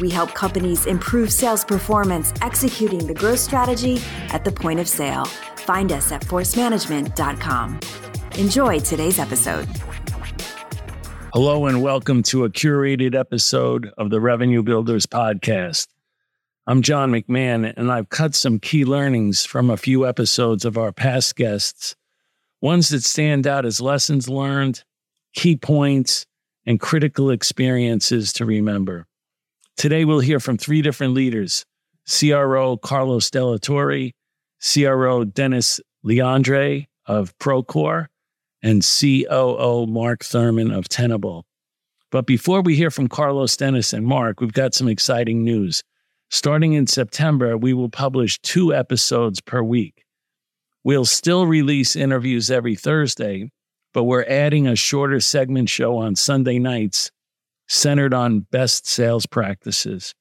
we help companies improve sales performance executing the growth strategy at the point of sale. Find us at forcemanagement.com. Enjoy today's episode. Hello, and welcome to a curated episode of the Revenue Builders Podcast. I'm John McMahon, and I've cut some key learnings from a few episodes of our past guests, ones that stand out as lessons learned, key points, and critical experiences to remember. Today, we'll hear from three different leaders CRO Carlos Delatorre, CRO Dennis Lyandres of Procore, and COO Mark Thurmond of Tenable. But before we hear from Carlos, Dennis, and Mark, we've got some exciting news. Starting in September, we will publish two episodes per week. We'll still release interviews every Thursday, but we're adding a shorter segment show on Sunday nights centered on best sales practices,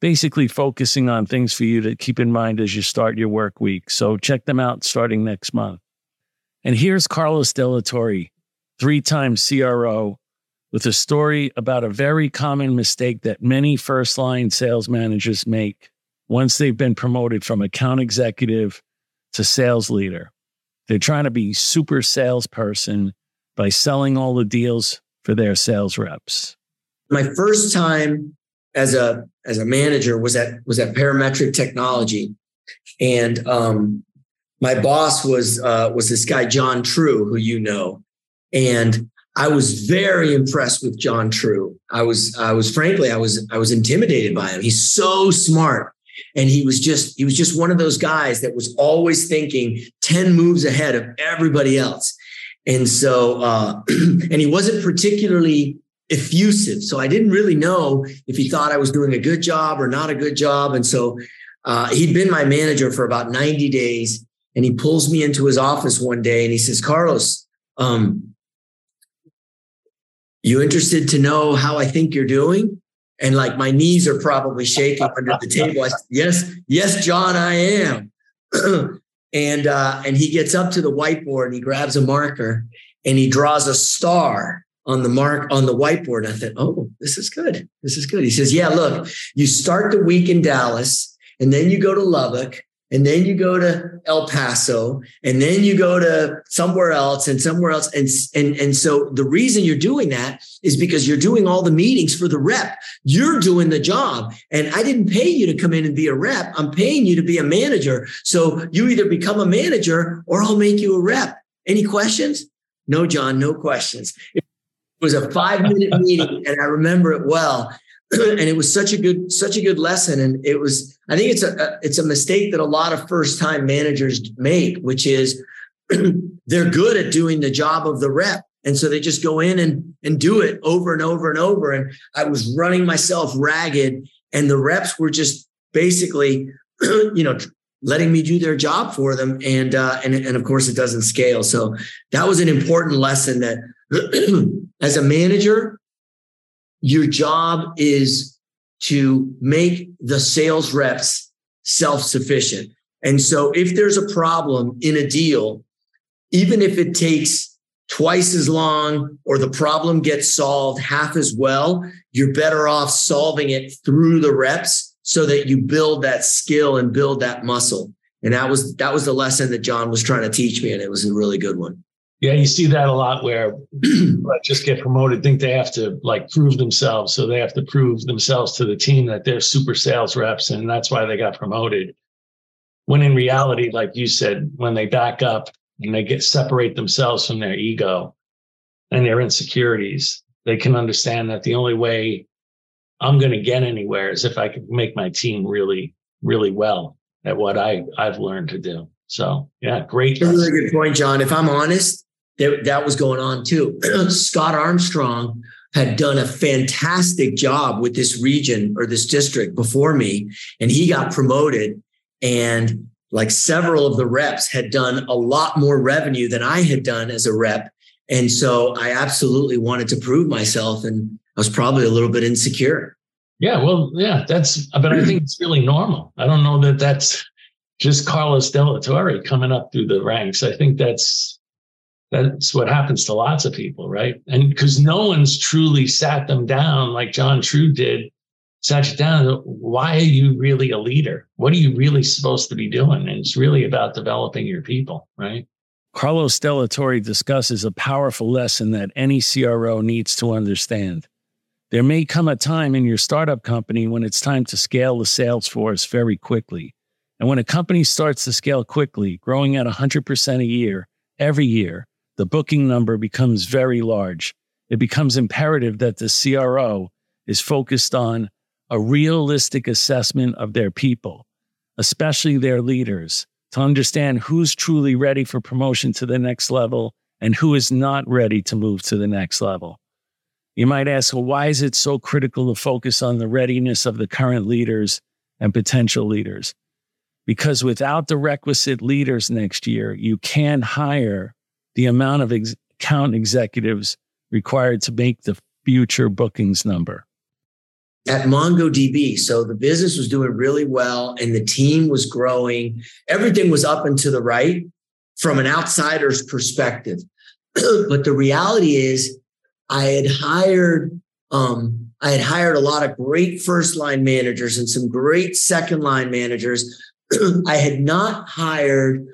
basically focusing on things for you to keep in mind as you start your work week. So check them out starting next month. And here's Carlos Delatorre, three time CRO, with a story about a very common mistake that many first line sales managers make once they've been promoted from account executive to sales leader. They're trying to be super salesperson by selling all the deals for their sales reps my first time as a as a manager was at was at Parametric Technology, and um, my boss was uh, was this guy John True, who you know, and I was very impressed with John True. I was I was frankly I was I was intimidated by him. He's so smart, and he was just he was just one of those guys that was always thinking ten moves ahead of everybody else. And so, uh, and he wasn't particularly effusive. So I didn't really know if he thought I was doing a good job or not a good job. And so uh, he'd been my manager for about 90 days. And he pulls me into his office one day and he says, Carlos, um, you interested to know how I think you're doing? And like my knees are probably shaking under the table. I said, yes, yes, John, I am. and uh, and he gets up to the whiteboard and he grabs a marker and he draws a star on the mark on the whiteboard. I thought, oh, this is good. This is good. He says, yeah, look, you start the week in Dallas and then you go to Lubbock and then you go to El Paso and then you go to somewhere else and somewhere else. And, and, and so the reason you're doing that is because you're doing all the meetings for the rep. You're doing the job. And I didn't pay you to come in and be a rep. I'm paying you to be a manager. So you either become a manager or I'll make you a rep. Any questions? No, John, no questions. It was a five minute meeting, and I remember it well. and it was such a good, such a good lesson. And it was, I think it's a, it's a mistake that a lot of first time managers make, which is they're good at doing the job of the rep. And so they just go in and, and do it over and over and over. And I was running myself ragged and the reps were just basically, you know, letting me do their job for them. And, uh, and, and of course it doesn't scale. So that was an important lesson that as a manager, your job is to make the sales reps self sufficient. And so if there's a problem in a deal, even if it takes twice as long or the problem gets solved half as well, you're better off solving it through the reps so that you build that skill and build that muscle. And that was that was the lesson that John was trying to teach me and it was a really good one. Yeah, you see that a lot where just get promoted, think they have to like prove themselves. So they have to prove themselves to the team that they're super sales reps and that's why they got promoted. When in reality, like you said, when they back up and they get separate themselves from their ego and their insecurities, they can understand that the only way I'm going to get anywhere is if I can make my team really, really well at what I, I've learned to do. So yeah, great. That's a really good point, John. If I'm honest, that, that was going on too. Scott Armstrong had done a fantastic job with this region or this district before me, and he got promoted. And like several of the reps had done a lot more revenue than I had done as a rep. And so I absolutely wanted to prove myself. And I was probably a little bit insecure. Yeah. Well, yeah, that's, but I think it's really normal. I don't know that that's just Carlos Delatorre coming up through the ranks. I think that's, that's what happens to lots of people, right? And because no one's truly sat them down like John True did sat you down. Why are you really a leader? What are you really supposed to be doing? And it's really about developing your people, right? Carlos Delatorre discusses a powerful lesson that any CRO needs to understand. There may come a time in your startup company when it's time to scale the sales force very quickly. And when a company starts to scale quickly, growing at 100% a year, every year, the booking number becomes very large. It becomes imperative that the CRO is focused on a realistic assessment of their people, especially their leaders, to understand who's truly ready for promotion to the next level and who is not ready to move to the next level. You might ask, well, why is it so critical to focus on the readiness of the current leaders and potential leaders? Because without the requisite leaders next year, you can't hire the amount of ex- account executives required to make the future bookings number at MongoDB. So the business was doing really well and the team was growing. Everything was up and to the right from an outsider's perspective. but the reality is I had hired um, I had hired a lot of great first line managers and some great second line managers. I had not hired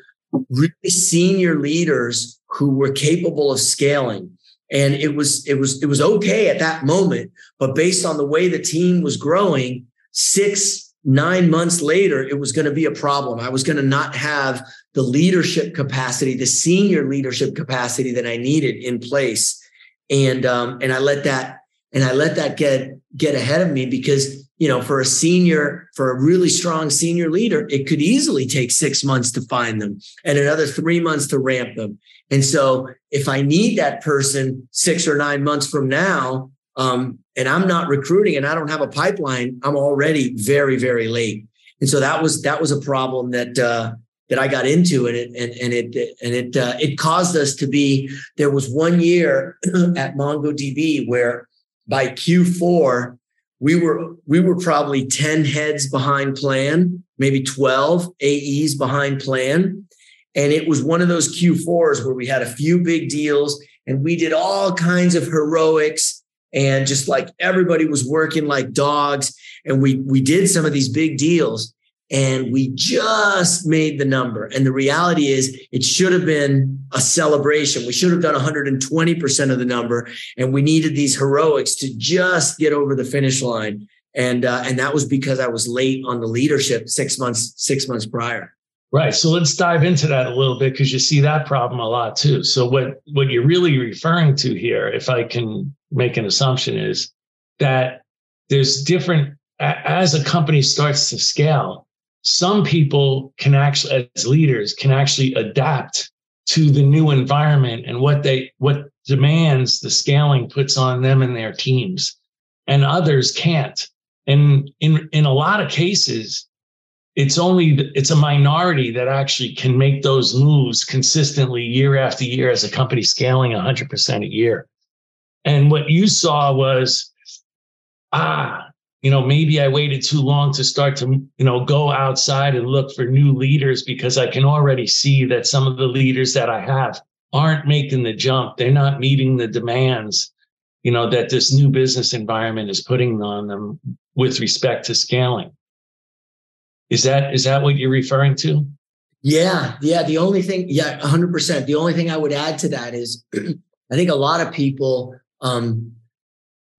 really senior leaders who were capable of scaling. And it was it was it was okay at that moment but based on the way the team was growing six nine months later it was going to be a problem. I was going to not have the leadership capacity the senior leadership capacity that i needed in place. And um and i let that and i let that get get ahead of me because you know for a senior for a really strong senior leader it could easily take six months to find them and another three months to ramp them and so if I need that person six or nine months from now, um, and I'm not recruiting and I don't have a pipeline, I'm already very, very late. And so that was that was a problem that uh, that I got into, and it and, and it and it uh, it caused us to be. There was one year at MongoDB where by Q4 we were we were probably 10 heads behind plan, maybe 12 AEs behind plan. And it was one of those Q4s where we had a few big deals and we did all kinds of heroics and just like everybody was working like dogs. And we we did some of these big deals and we just made the number. And the reality is it should have been a celebration. We should have done 120% of the number. And we needed these heroics to just get over the finish line. And uh, and that was because I was late on the leadership six months, six months prior. Right. So let's dive into that a little bit because you see that problem a lot too. So what what you're really referring to here, if I can make an assumption, is that there's different as a company starts to scale, some people can actually as leaders can actually adapt to the new environment and what they what demands the scaling puts on them and their teams. And others can't. And in in a lot of cases it's only it's a minority that actually can make those moves consistently year after year as a company scaling 100% a year. And what you saw was ah you know maybe i waited too long to start to you know go outside and look for new leaders because i can already see that some of the leaders that i have aren't making the jump they're not meeting the demands you know that this new business environment is putting on them with respect to scaling is that is that what you're referring to? Yeah, yeah. The only thing, yeah, 100. percent The only thing I would add to that is, I think a lot of people um,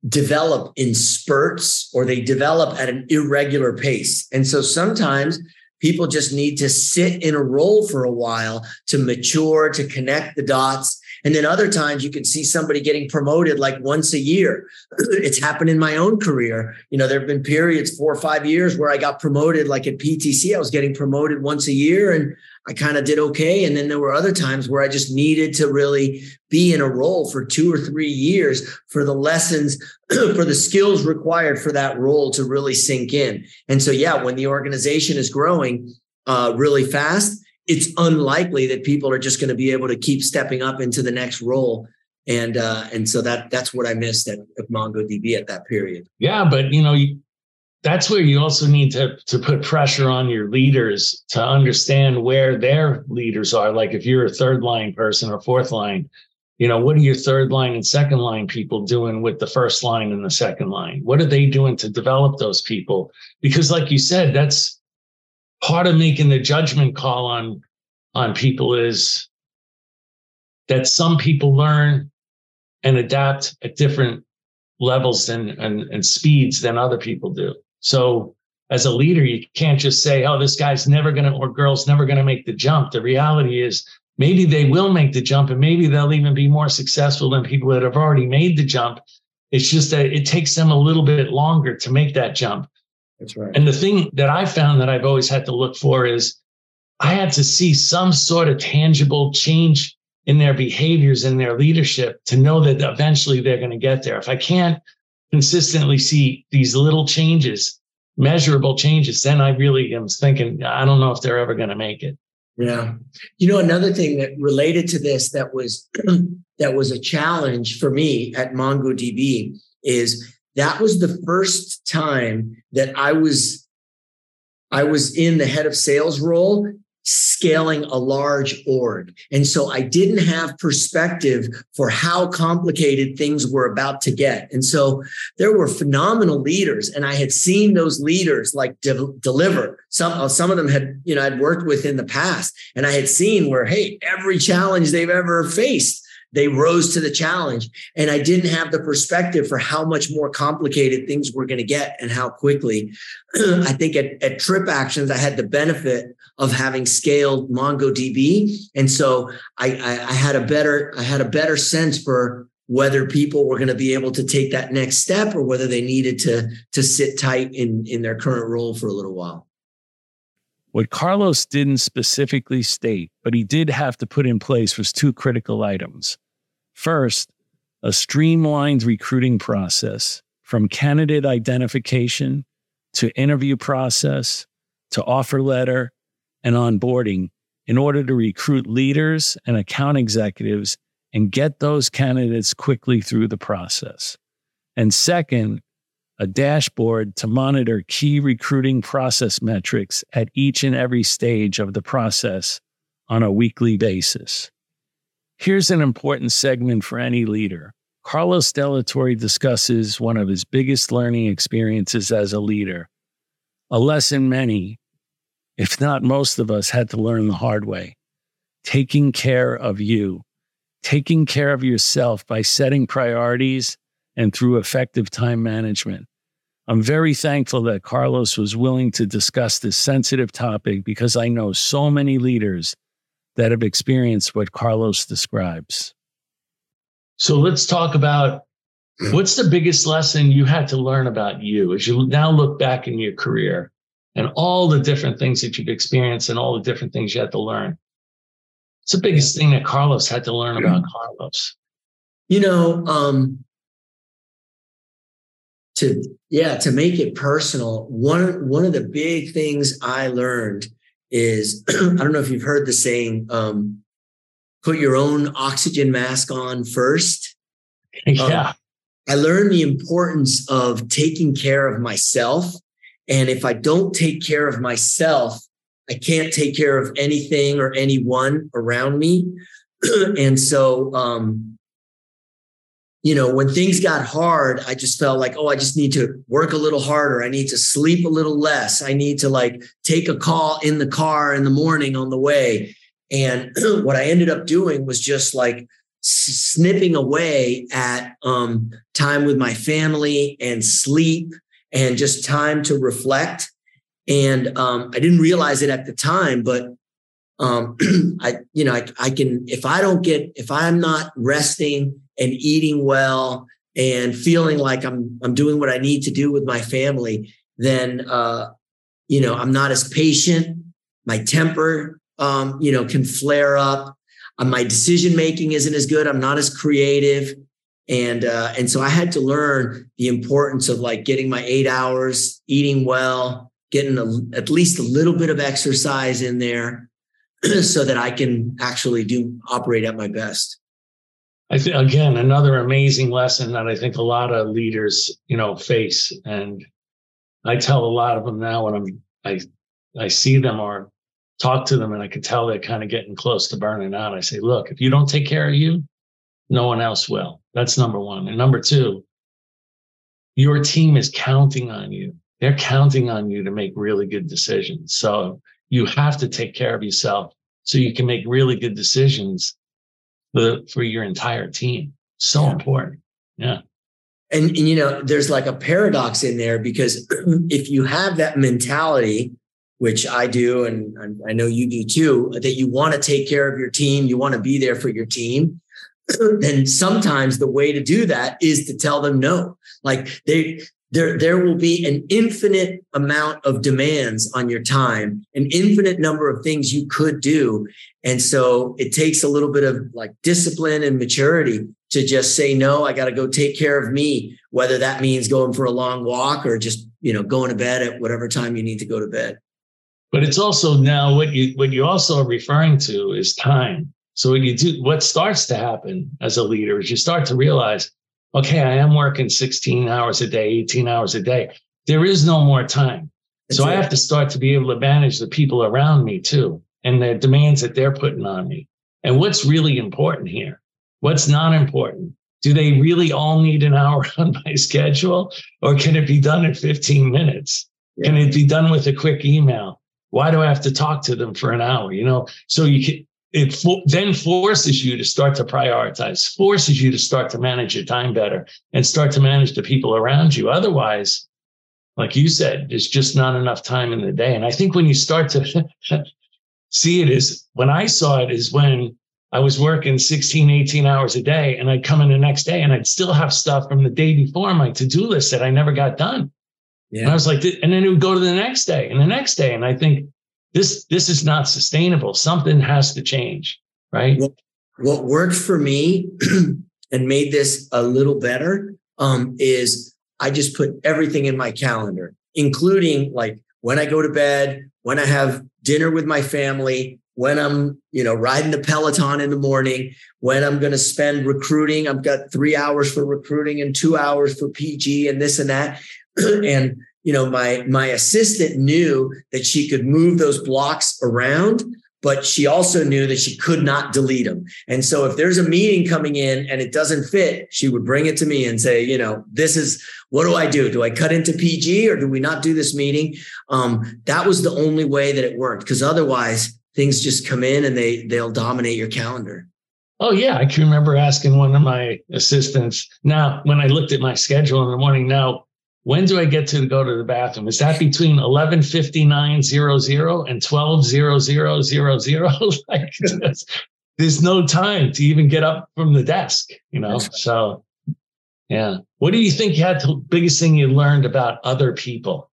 develop in spurts or they develop at an irregular pace, and so sometimes people just need to sit in a role for a while to mature, to connect the dots, and then other times you can see somebody getting promoted like once a year. it's happened in my own career. You know, there have been periods, four or five years, where I got promoted, like at PTC, I was getting promoted once a year and I kind of did okay. And then there were other times where I just needed to really be in a role for two or three years for the lessons, for the skills required for that role to really sink in. And so, yeah, when the organization is growing, uh, really fast, it's unlikely that people are just going to be able to keep stepping up into the next role. And uh, and so that that's what I missed at, at MongoDB at that period. Yeah, but you know, that's where you also need to to put pressure on your leaders to understand where their leaders are. Like if you're a third line person or fourth line, you know, what are your third line and second line people doing with the first line and the second line? What are they doing to develop those people? Because like you said, that's part of making the judgment call on on people is that some people learn and adapt at different levels and, and, and speeds than other people do. So as a leader, you can't just say, oh, this guy's never going to, or girl's never going to make the jump. The reality is maybe they will make the jump and maybe they'll even be more successful than people that have already made the jump. It's just that it takes them a little bit longer to make that jump. That's right. And the thing that I found that I've always had to look for is I had to see some sort of tangible change in their behaviors and their leadership to know that eventually they're going to get there. If I can't consistently see these little changes, measurable changes, then I really am thinking, I don't know if they're ever going to make it. Yeah. You know, another thing that related to this that was that was a challenge for me at MongoDB is that was the first time that I was I was in the head of sales role scaling a large org. And so I didn't have perspective for how complicated things were about to get. And so there were phenomenal leaders and I had seen those leaders like de- deliver. Some, uh, some of them had, you know, I'd worked with in the past and I had seen where, Hey, every challenge they've ever faced, they rose to the challenge and i didn't have the perspective for how much more complicated things were going to get and how quickly i think at, at TripActions i had the benefit of having scaled MongoDB. And so I, I, I had a better, I had a better sense for whether people were going to be able to take that next step or whether they needed to, to sit tight in, in their current role for a little while. What Carlos didn't specifically state, but he did have to put in place was two critical items. First, a streamlined recruiting process from candidate identification to interview process to offer letter and onboarding in order to recruit leaders and account executives and get those candidates quickly through the process. And second, a dashboard to monitor key recruiting process metrics at each and every stage of the process on a weekly basis. Here's an important segment for any leader. Carlos Delatorre discusses one of his biggest learning experiences as a leader, a lesson many, if not most of us, had to learn the hard way. Taking care of you, taking care of yourself by setting priorities and through effective time management. I'm very thankful that Carlos was willing to discuss this sensitive topic because I know so many leaders that have experienced what Carlos describes. So let's talk about what's the biggest lesson you had to learn about you as you now look back in your career? And all the different things that you've experienced and all the different things you had to learn. It's the biggest thing that Carlos had to learn about Carlos. You know, um, to yeah, to make it personal, one one of the big things I learned is I don't know if you've heard the saying, um, put your own oxygen mask on first. Yeah. Um, I learned the importance of taking care of myself and if I don't take care of myself, I can't take care of anything or anyone around me. and so, um, you know, when things got hard, I just felt like, oh, I just need to work a little harder. I need to sleep a little less. I need to like take a call in the car in the morning on the way. And what I ended up doing was just like snipping away at um, time with my family and sleep and just time to reflect. And um, I didn't realize it at the time, but um, I, you know, I, I can, if I don't get, if I'm not resting and eating well and feeling like I'm, I'm doing what I need to do with my family, then, uh, you know, I'm not as patient. My temper, um, you know, can flare up. Uh, my decision making isn't as good. I'm not as creative and uh, and so I had to learn the importance of like getting my eight hours, eating well, getting a, at least a little bit of exercise in there so that I can actually do operate at my best. I think again another amazing lesson that I think a lot of leaders, you know, face, and I tell a lot of them now when I'm I I see them or talk to them, and I can tell they're kind of getting close to burning out. I say, look, if you don't take care of you, no one else will. That's number one, and number two, your team is counting on you. They're counting on you to make really good decisions. So you have to take care of yourself so you can make really good decisions for, for your entire team. So yeah. important. Yeah. And, and, you know, there's like a paradox in there because if you have that mentality, which I do, and I know you do too, that you want to take care of your team, you want to be there for your team, then sometimes the way to do that is to tell them no. Like they, there, there will be an infinite amount of demands on your time, an infinite number of things you could do. And so it takes a little bit of like discipline and maturity to just say, no, I got to go take care of me, whether that means going for a long walk or just, you know, going to bed at whatever time you need to go to bed. But it's also now what you, what you also are referring to is time. So when you do, what starts to happen as a leader is you start to realize, okay, I am working 16 hours a day, 18 hours a day. There is no more time. That's so it. I have to start to be able to manage the people around me too and the demands that they're putting on me. And what's really important here? What's not important? Do they really all need an hour on my schedule or can it be done in 15 minutes? Yeah. Can it be done with a quick email? Why do I have to talk to them for an hour? You know, so you can, it fo- then forces you to start to prioritize, forces you to start to manage your time better and start to manage the people around you. Otherwise, like you said, there's just not enough time in the day. And I think when you start to see it is when I saw it is when I was working 16, 18 hours a day and I'd come in the next day and I'd still have stuff from the day before on my to-do list that I never got done. Yeah. And I was like, and then it would go to the next day and the next day. And I think this this is not sustainable. Something has to change, right? What, what worked for me and made this a little better um, is I just put everything in my calendar, including like when I go to bed, when I have dinner with my family, when I'm, you know, riding the Peloton in the morning, when I'm going to spend recruiting. I've got three hours for recruiting and two hours for PG and this and that. and you know, my my assistant knew that she could move those blocks around, but she also knew that she could not delete them. And so if there's a meeting coming in and it doesn't fit, she would bring it to me and say, you know, this is what do I do? Do I cut into PG or do we not do this meeting? Um, that was the only way that it worked because otherwise things just come in and they they'll dominate your calendar. Oh yeah, I can remember asking one of my assistants. Now, when I looked at my schedule in the morning, now when do I get to go to the bathroom? Is that between 11:59:00 and 12:00:00? like there's no time to even get up from the desk, you know? So yeah. What do you think you had the biggest thing you learned about other people?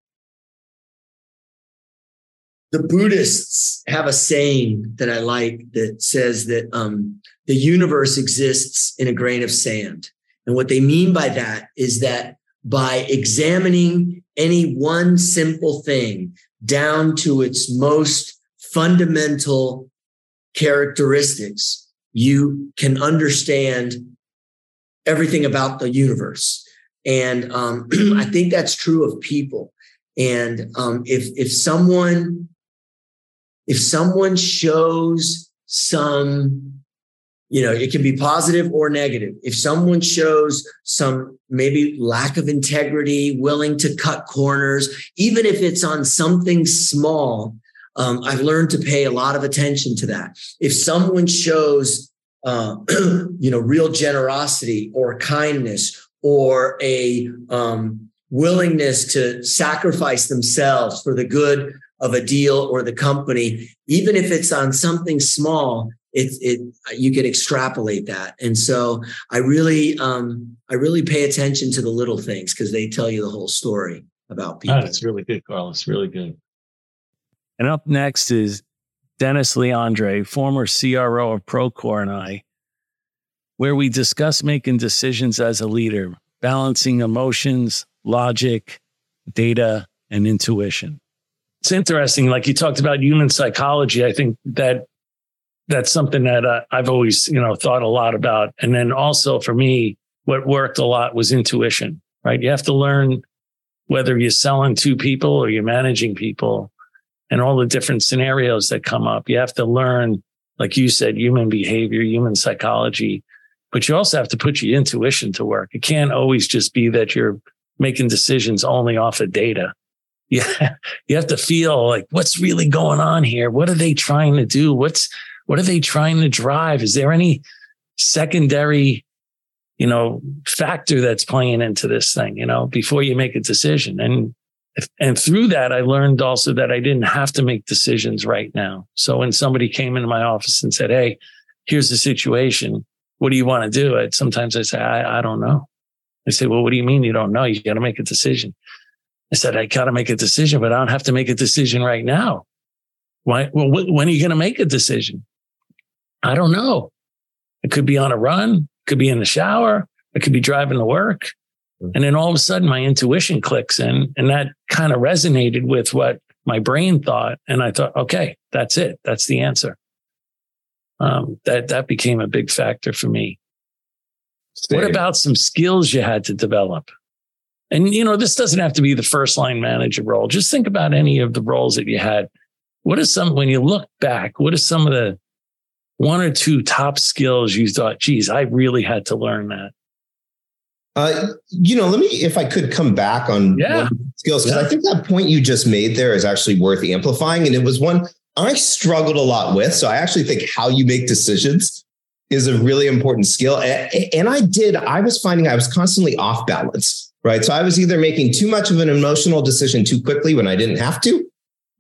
The Buddhists have a saying that I like that says that um, the universe exists in a grain of sand. And what they mean by that is that by examining any one simple thing down to its most fundamental characteristics, you can understand everything about the universe. And um, I think that's true of people. And um, if if someone if someone shows some you know it can be positive or negative. If someone shows some maybe lack of integrity willing to cut corners even if it's on something small um, i've learned to pay a lot of attention to that. If someone shows uh, you know real generosity or kindness or a um, willingness to sacrifice themselves for the good of a deal or the company even if it's on something small it it you can extrapolate that and so i really um i really pay attention to the little things because they tell you the whole story about people that's really good carlos really good and up next is dennis lyandres former cro of procore and i where we discuss making decisions as a leader balancing emotions logic data and intuition it's interesting. Like you talked about human psychology. I think that that's something that uh, I've always, you know, thought a lot about. And then also for me, what worked a lot was intuition, right? You have to learn whether you're selling to people or you're managing people and all the different scenarios that come up. You have to learn, like you said, human behavior, human psychology, but you also have to put your intuition to work. It can't always just be that you're making decisions only off of data. Yeah, you have to feel like what's really going on here. What are they trying to do? What's what are they trying to drive? Is there any secondary, you know, factor that's playing into this thing? You know, before you make a decision, and and through that, I learned also that I didn't have to make decisions right now. So when somebody came into my office and said, "Hey, here's the situation. What do you want to do?" I'd, sometimes I say, I, "I don't know." I say, "Well, what do you mean you don't know? You got to make a decision." I said, I got to make a decision, but I don't have to make a decision right now. Why? Well, when are you going to make a decision? I don't know. It could be on a run, could be in the shower, it could be driving to work. Hmm. And then all of a sudden my intuition clicks in and that kind of resonated with what my brain thought. And I thought, okay, that's it. That's the answer. Um, that, that became a big factor for me. Same. What about some skills you had to develop? And, you know, this doesn't have to be the first line manager role. Just think about any of the roles that you had. What are some, when you look back, what are some of the one or two top skills you thought, geez, I really had to learn that? Uh, you know, let me, if I could come back on yeah. skills, because yeah. I think that point you just made there is actually worth amplifying. And it was one I struggled a lot with. So I actually think how you make decisions is a really important skill. And I did, I was finding I was constantly off balance right? So I was either making too much of an emotional decision too quickly when I didn't have to,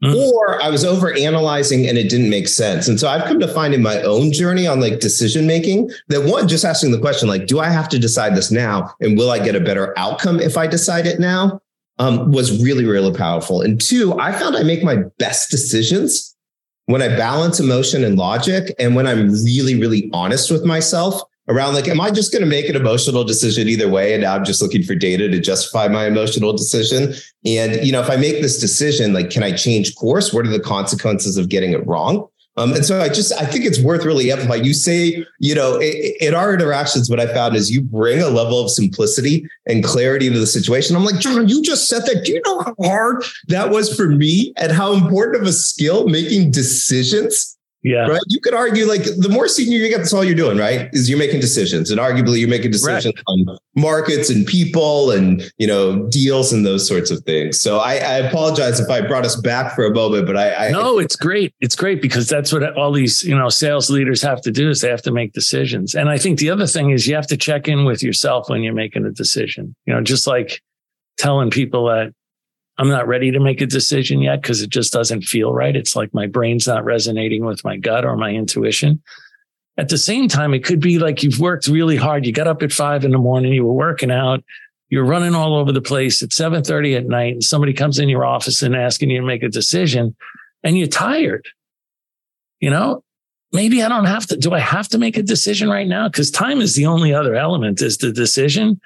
mm-hmm. or I was over analyzing and it didn't make sense. And so I've come to find in my own journey on like decision making that one, just asking the question, like, do I have to decide this now? And will I get a better outcome if I decide it now? Um, was really, really powerful. And two, I found I make my best decisions when I balance emotion and logic and when I'm really, really honest with myself around like, am I just going to make an emotional decision either way? And now I'm just looking for data to justify my emotional decision. And, you know, if I make this decision, like, can I change course? What are the consequences of getting it wrong? Um, and so I just I think it's worth really amplifying. You say, you know, in our interactions, what I found is you bring a level of simplicity and clarity to the situation. I'm like, John, you just said that. Do you know how hard that was for me and how important of a skill making decisions yeah. Right. You could argue like the more senior you get, that's all you're doing, right? Is you're making decisions. And arguably you're making decisions right. on markets and people and, you know, deals and those sorts of things. So I, I apologize if I brought us back for a moment, but I, I No, it's great. It's great because that's what all these, you know, sales leaders have to do is they have to make decisions. And I think the other thing is you have to check in with yourself when you're making a decision. You know, just like telling people that I'm not ready to make a decision yet because it just doesn't feel right. It's like my brain's not resonating with my gut or my intuition. At the same time, it could be like you've worked really hard. You got up at five in the morning, you were working out, you're running all over the place at 7:30 at night, and somebody comes in your office and asking you to make a decision, and you're tired. You know, maybe I don't have to. Do I have to make a decision right now? Because time is the only other element, is the decision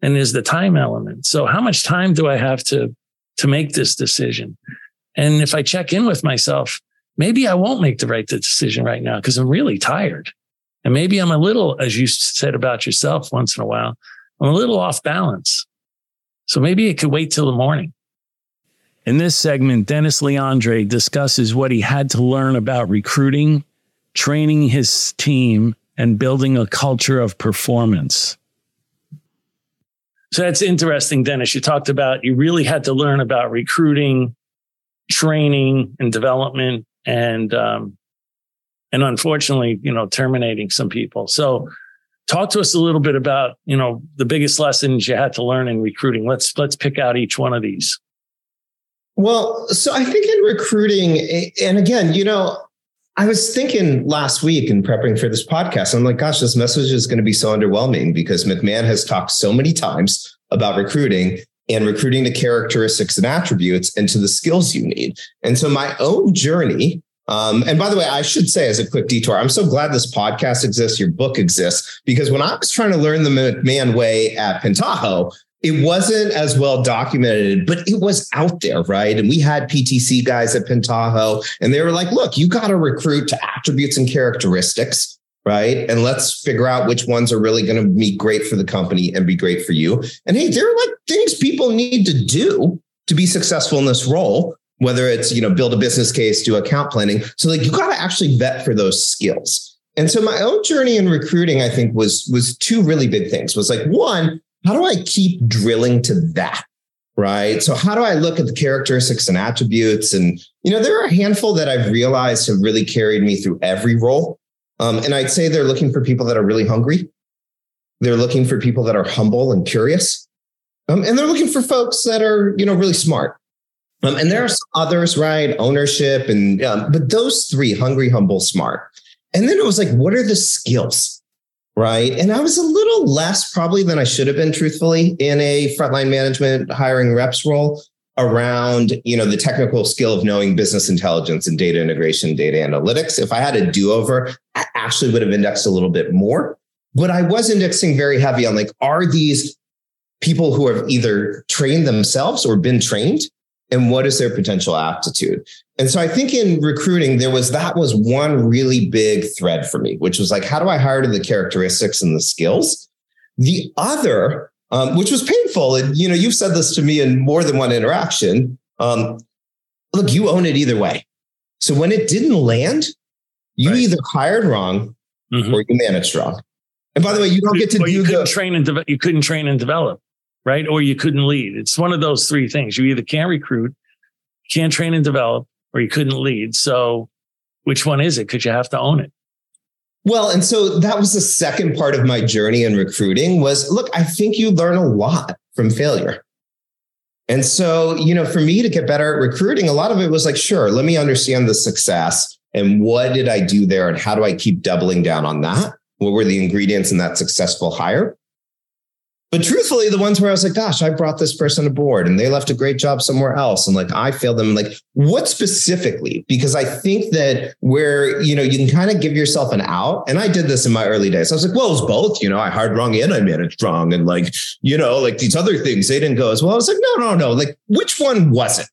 and is the time element. So how much time do I have to to make this decision. And if I check in with myself, maybe I won't make the right decision right now because I'm really tired. And maybe I'm a little, as you said about yourself once in a while, I'm a little off balance. So maybe it could wait till the morning. In this segment, Dennis Lyandres discusses what he had to learn about recruiting, training his team, and building a culture of performance. So that's interesting, Dennis. You talked about you really had to learn about recruiting, training, and development, and um, and unfortunately, you know, terminating some people. So, talk to us a little bit about you know the biggest lessons you had to learn in recruiting. Let's let's pick out each one of these. Well, so I think in recruiting, and again, you know, I was thinking last week in prepping for this podcast, I'm like, gosh, this message is going to be so underwhelming because McMahon has talked so many times about recruiting and recruiting the characteristics and attributes and to the skills you need. And so my own journey, um, and by the way, I should say as a quick detour, I'm so glad this podcast exists, your book exists, because when I was trying to learn the McMahon way at Pentaho, it wasn't as well documented, but it was out there, right? And we had PTC guys at Pentaho, and they were like, look, you got to recruit to attributes and characteristics, right? And let's figure out which ones are really going to be great for the company and be great for you. And hey, there are like things people need to do to be successful in this role, whether it's, you know, build a business case, do account planning. So like you got to actually vet for those skills. And so my own journey in recruiting, I think, was was two really big things. Was like one, how do I keep drilling to that? Right. So how do I look at the characteristics and attributes? And, you know, there are a handful that I've realized have really carried me through every role. Um, and I'd say they're looking for people that are really hungry. They're looking for people that are humble and curious. Um, and they're looking for folks that are, you know, really smart. Um, and there are others, right? Ownership and, um, but those three, hungry, humble, smart. And then it was like, what are the skills? Right? And I was a little less probably than I should have been, truthfully, in a frontline management hiring reps role around you know the technical skill of knowing business intelligence and data integration data analytics if i had a do-over i actually would have indexed a little bit more but i was indexing very heavy on like are these people who have either trained themselves or been trained and what is their potential aptitude and so i think in recruiting there was that was one really big thread for me which was like how do i hire to the characteristics and the skills the other um, which was painful and you know you've said this to me in more than one interaction um, look you own it either way so when it didn't land you right. either hired wrong mm-hmm. or you managed wrong and by the way you don't get to or do you couldn't the, train and de- you couldn't train and develop right? Or you couldn't lead. It's one of those three things. You either can't recruit, can't train and develop, or you couldn't lead. So which one is it? Because you have to own it. Well, and so that was the second part of my journey in recruiting was look, I think you learn a lot from failure. And so, you know, for me to get better at recruiting, a lot of it was like, sure, let me understand the success and what did I do there and how do I keep doubling down on that? What were the ingredients in that successful hire? But truthfully, the ones where I was like, gosh, I brought this person aboard and they left a great job somewhere else. And like, I failed them. Like, what specifically? Because I think that where, you know, you can kind of give yourself an out. And I did this in my early days. I was like, well, it was both, you know, I hired wrong and I managed wrong. And like, you know, like these other things, they didn't go as well. I was like, no, no, no. Like, which one was it?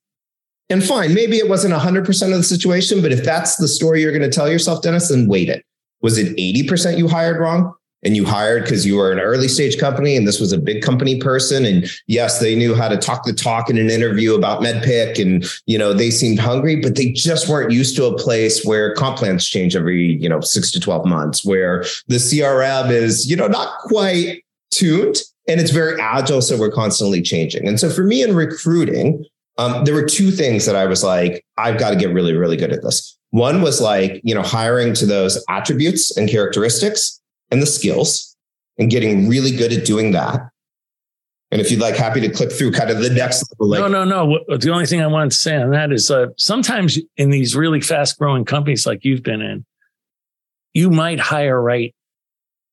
And fine, maybe it wasn't 100% of the situation, but if that's the story you're going to tell yourself, Dennis, then wait it. Was it 80% you hired wrong? And you hired because you were an early stage company and this was a big company person. And yes they knew how to talk the talk in an interview about MEDDPICC and you know they seemed hungry but they just weren't used to a place where comp plans change every you know 6 to 12 months where the crm is you know not quite tuned and it's very agile so we're constantly changing. And so for me in recruiting um, there were two things that i was like i've got to get really really good at this. One was like you know hiring to those attributes and characteristics and the skills and getting really good at doing that. And if you'd like, happy to click through kind of the next level. Like, no, no, no. The only thing I wanted to say on that is uh, sometimes in these really fast growing companies like you've been in, you might hire right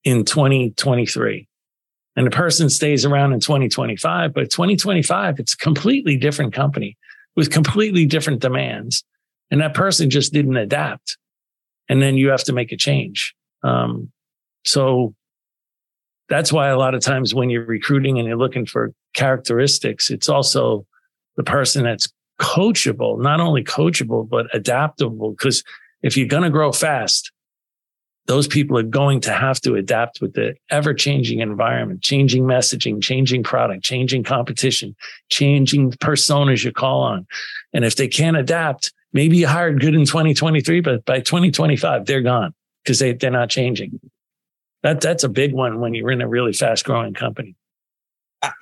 in 2023 and the person stays around in 2025, but 2025, it's a completely different company with completely different demands. And that person just didn't adapt. And then you have to make a change. Um, so that's why a lot of times when you're recruiting and you're looking for characteristics, it's also the person that's coachable, not only coachable, but adaptable. Because if you're going to grow fast, those people are going to have to adapt with the ever changing environment, changing messaging, changing product, changing competition, changing personas you call on. And if they can't adapt, maybe you hired good in 2023, but by 2025, they're gone because they, they're not changing. That that's a big one when you're in a really fast growing company.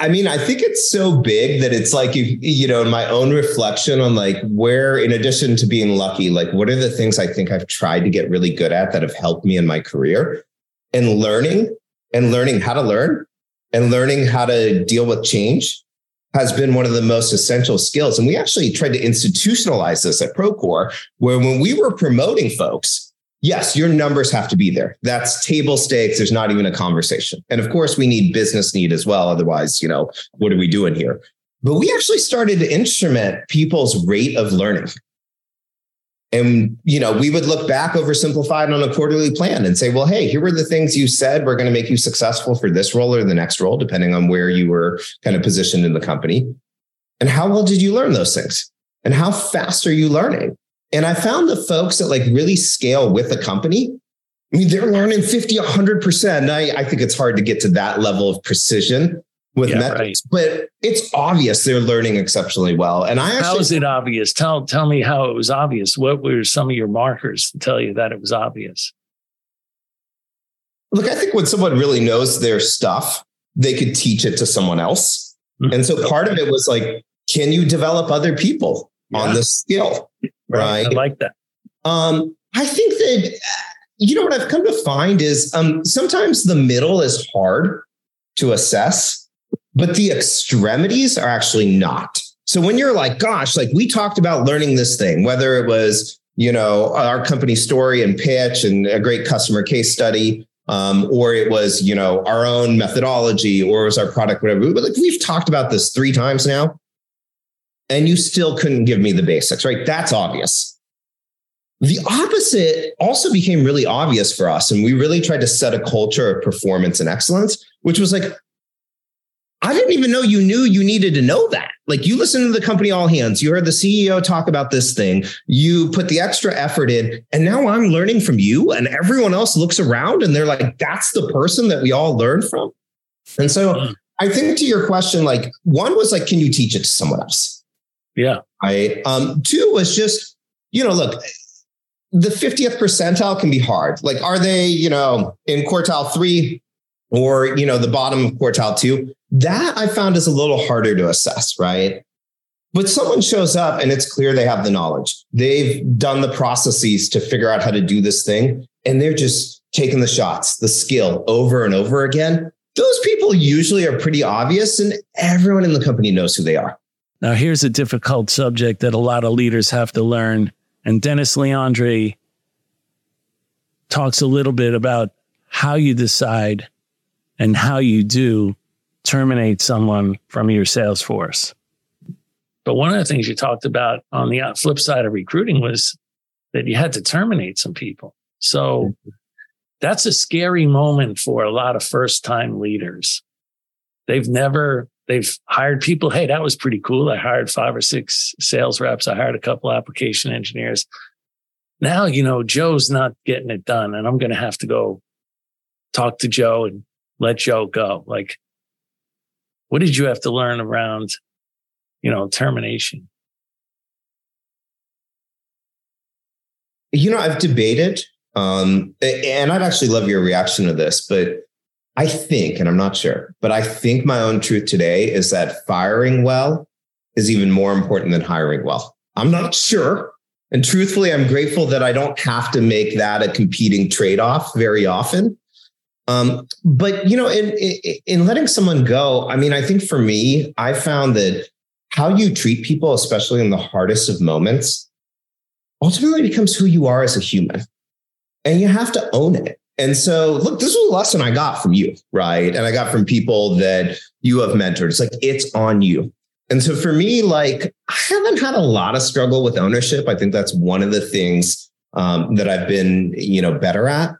I mean, I think it's so big that it's like, you, you know, in my own reflection on like where, in addition to being lucky, like what are the things I think I've tried to get really good at that have helped me in my career and learning and learning how to learn and learning how to deal with change has been one of the most essential skills. And we actually tried to institutionalize this at Procore, where when we were promoting folks, yes, your numbers have to be there. That's table stakes. There's not even a conversation. And of course, we need business need as well. Otherwise, you know, what are we doing here? But we actually started to instrument people's rate of learning. And, you know, we would look back oversimplified on a quarterly plan and say, well, hey, here were the things you said were going to make you successful for this role or the next role, depending on where you were kind of positioned in the company. And how well did you learn those things? And how fast are you learning? And I found the folks that like really scale with the company. I mean, they're learning 50, 100%. I, I think it's hard to get to that level of precision with yeah, metrics, right. but it's obvious they're learning exceptionally well. And I actually, how is it obvious? Tell tell me how it was obvious. What were some of your markers to tell you that it was obvious? Look, I think when someone really knows their stuff, they could teach it to someone else. Mm-hmm. And so part of it was like, can you develop other people yeah. on this skill? Right. I like that. Um, I think that you know what I've come to find is um, sometimes the middle is hard to assess but the extremities are actually not. So when you're like, gosh, like we talked about learning this thing, whether it was, you know, our company story and pitch and a great customer case study, um, or it was, you know, our own methodology, or it was our product, whatever. But like we've talked about this three times now, and you still couldn't give me the basics, right? That's obvious. The opposite also became really obvious for us. And we really tried to set a culture of performance and excellence, which was like, I didn't even know you knew you needed to know that. Like you listen to the company all hands, you heard the CEO talk about this thing, you put the extra effort in, and now I'm learning from you, and everyone else looks around and they're like, that's the person that we all learn from. And so mm. I think to your question, like one was like, can you teach it to someone else? Yeah. Right. Um, two was just, you know, look, the 50th percentile can be hard. Like, are they, you know, in quartile three or, you know, the bottom of quartile two? That I found is a little harder to assess, right? But someone shows up and it's clear they have the knowledge. They've done the processes to figure out how to do this thing, and they're just taking the shots, the skill over and over again. Those people usually are pretty obvious, and everyone in the company knows who they are. Now, here's a difficult subject that a lot of leaders have to learn. And Dennis Lyandres talks a little bit about how you decide and how you do terminate someone from your sales force. But one of the things you talked about on the flip side of recruiting was that you had to terminate some people. So that's a scary moment for a lot of first time leaders. They've never, they've hired people. Hey, that was pretty cool. I hired five or six sales reps. I hired a couple application engineers. Now, you know, Joe's not getting it done and I'm going to have to go talk to Joe and let Joe go. Like what did you have to learn around, you know, termination? You know, I've debated, um, and I'd actually love your reaction to this, but I think, and I'm not sure, but I think my own truth today is that firing well is even more important than hiring well. I'm not sure. And truthfully, I'm grateful that I don't have to make that a competing trade off very often. Um, but you know, in, in, in letting someone go, I mean, I think for me, I found that how you treat people, especially in the hardest of moments, ultimately becomes who you are as a human, and you have to own it. And so, look, this was a lesson I got from you, right? And I got from people that you have mentored. It's like it's on you. And so for me, like I haven't had a lot of struggle with ownership. I think that's one of the things um, that I've been, you know, better at.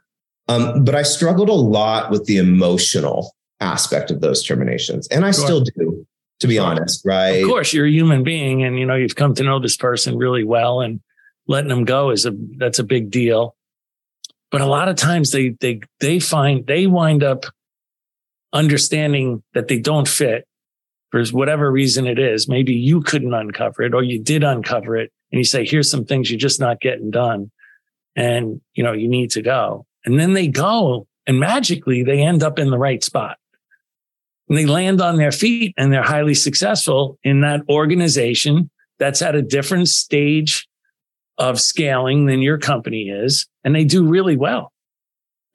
Um, but I struggled a lot with the emotional aspect of those terminations. And I sure. still do, to be honest, right? Of course, you're a human being and you know, you've come to know this person really well and letting them go is a that's a big deal. But a lot of times they they they find they wind up understanding that they don't fit for whatever reason it is. Maybe you couldn't uncover it or you did uncover it and you say, here's some things you're just not getting done. And you know, you need to go. And then they go and magically they end up in the right spot. And they land on their feet and they're highly successful in that organization that's at a different stage of scaling than your company is. And they do really well.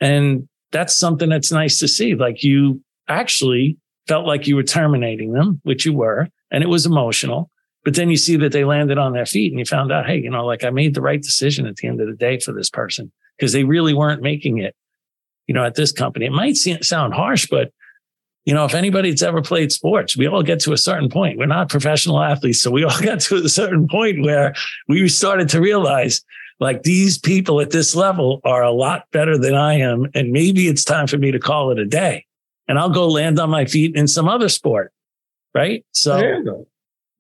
And that's something that's nice to see. Like you actually felt like you were terminating them, which you were, and it was emotional. But then you see that they landed on their feet and you found out, hey, you know, like I made the right decision at the end of the day for this person because they really weren't making it, you know, at this company. It might sound harsh, but you know, if anybody's ever played sports, we all get to a certain point. We're not professional athletes. So we all got to a certain point where we started to realize like these people at this level are a lot better than I am. And maybe it's time for me to call it a day and I'll go land on my feet in some other sport. Right. So,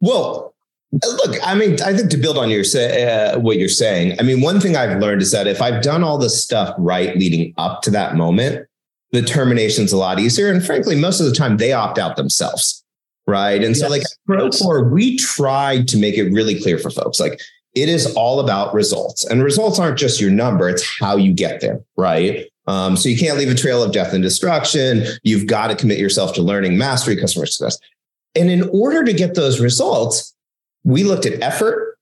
well, look, I mean, I think to build on your uh, what you're saying, I mean, one thing I've learned is that if I've done all this stuff right leading up to that moment, the termination's a lot easier. And frankly, most of the time they opt out themselves. Right. And yes. so, like, Procore, we tried to make it really clear for folks like, it is all about results. And results aren't just your number, it's how you get there. Right. Um, so you can't leave a trail of death and destruction. You've got to commit yourself to learning, mastery, customer success. And in order to get those results, we looked at effort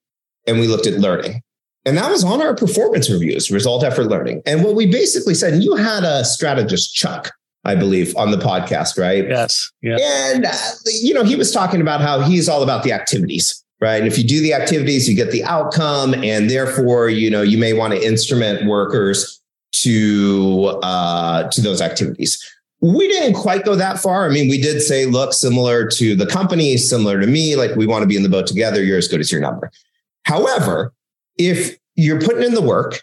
and we looked at learning. And that was on our performance reviews, result, effort, learning. And what we basically said, and you had a strategist, Chuck, I believe, on the podcast, right? Yes. Yeah. And, uh, you know, he was talking about how he's all about the activities, right? And if you do the activities, you get the outcome. And therefore, you know, you may want to instrument workers to uh, to those activities. We didn't quite go that far. I mean, we did say, look, similar to the company, similar to me, like we want to be in the boat together. You're as good as your number. However, if you're putting in the work,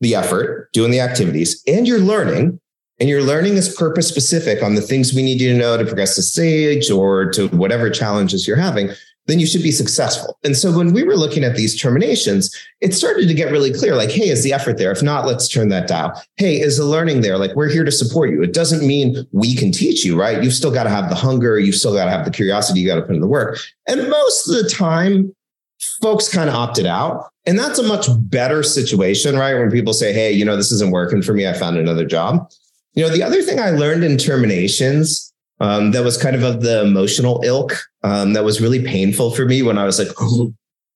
the effort, doing the activities, and you're learning, and your learning is purpose specific on the things we need you to know to progress the stage or to whatever challenges you're having, then you should be successful. And so when we were looking at these terminations, it started to get really clear like, hey, is the effort there? If not, let's turn that dial. Hey, is the learning there? Like, we're here to support you. It doesn't mean we can teach you, right? You've still got to have the hunger, you've still got to have the curiosity, you got to put in the work. And most of the time, folks kind of opted out. And that's a much better situation, right? When people say, hey, you know, this isn't working for me, I found another job. You know, the other thing I learned in terminations um, that was kind of of the emotional ilk um, that was really painful for me when I was like, oh,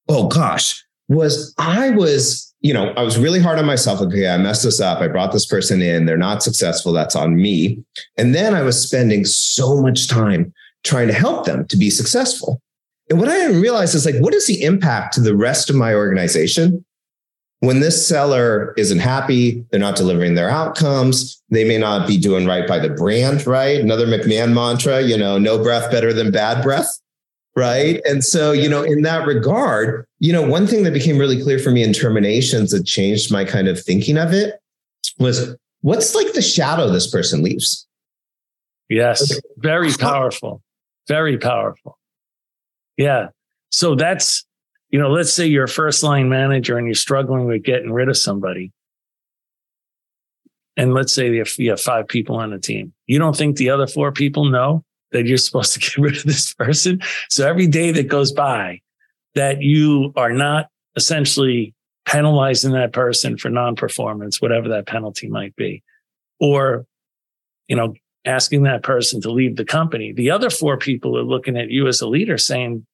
oh gosh, was I was, you know, I was really hard on myself. Okay, I messed this up. I brought this person in. They're not successful. That's on me. And then I was spending so much time trying to help them to be successful. And what I didn't realize is like, what is the impact to the rest of my organization when this seller isn't happy, they're not delivering their outcomes. They may not be doing right by the brand, right? Another McMahon mantra, you know, no breath better than bad breath, right? And so, you know, in that regard, you know, one thing that became really clear for me in terminations that changed my kind of thinking of it was what's like the shadow this person leaves? Yes, very powerful. Very powerful. Yeah. So that's you know, let's say you're a first line manager and you're struggling with getting rid of somebody. And let's say you have five people on the team. You don't think the other four people know that you're supposed to get rid of this person? So every day that goes by that you are not essentially penalizing that person for non-performance, whatever that penalty might be, or, you know, asking that person to leave the company. The other four people are looking at you as a leader saying,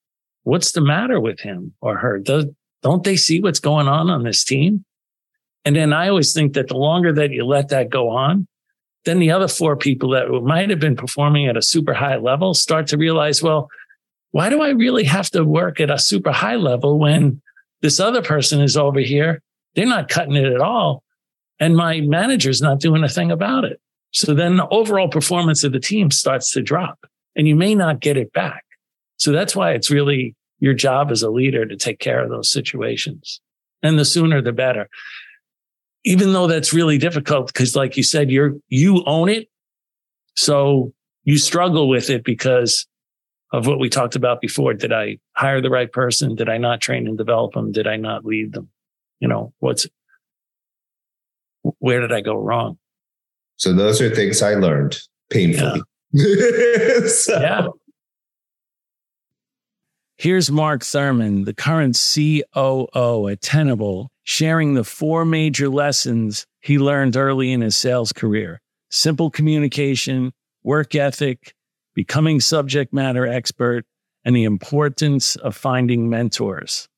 what's the matter with him or her? Don't they see what's going on on this team? And then I always think that the longer that you let that go on, then the other four people that might have been performing at a super high level start to realize, well, why do I really have to work at a super high level when this other person is over here? They're not cutting it at all. And my manager's not doing a thing about it. So then the overall performance of the team starts to drop and you may not get it back. So that's why it's really your job as a leader to take care of those situations. And the sooner the better. Even though that's really difficult because like you said, you're, you own it. So you struggle with it because of what we talked about before. Did I hire the right person? Did I not train and develop them? Did I not lead them? You know, what's, where did I go wrong? So those are things I learned painfully. Yeah. so. yeah. Here's Mark Thurmond, the current COO at Tenable, sharing the four major lessons he learned early in his sales career simple communication, work ethic, becoming subject matter expert, and the importance of finding mentors.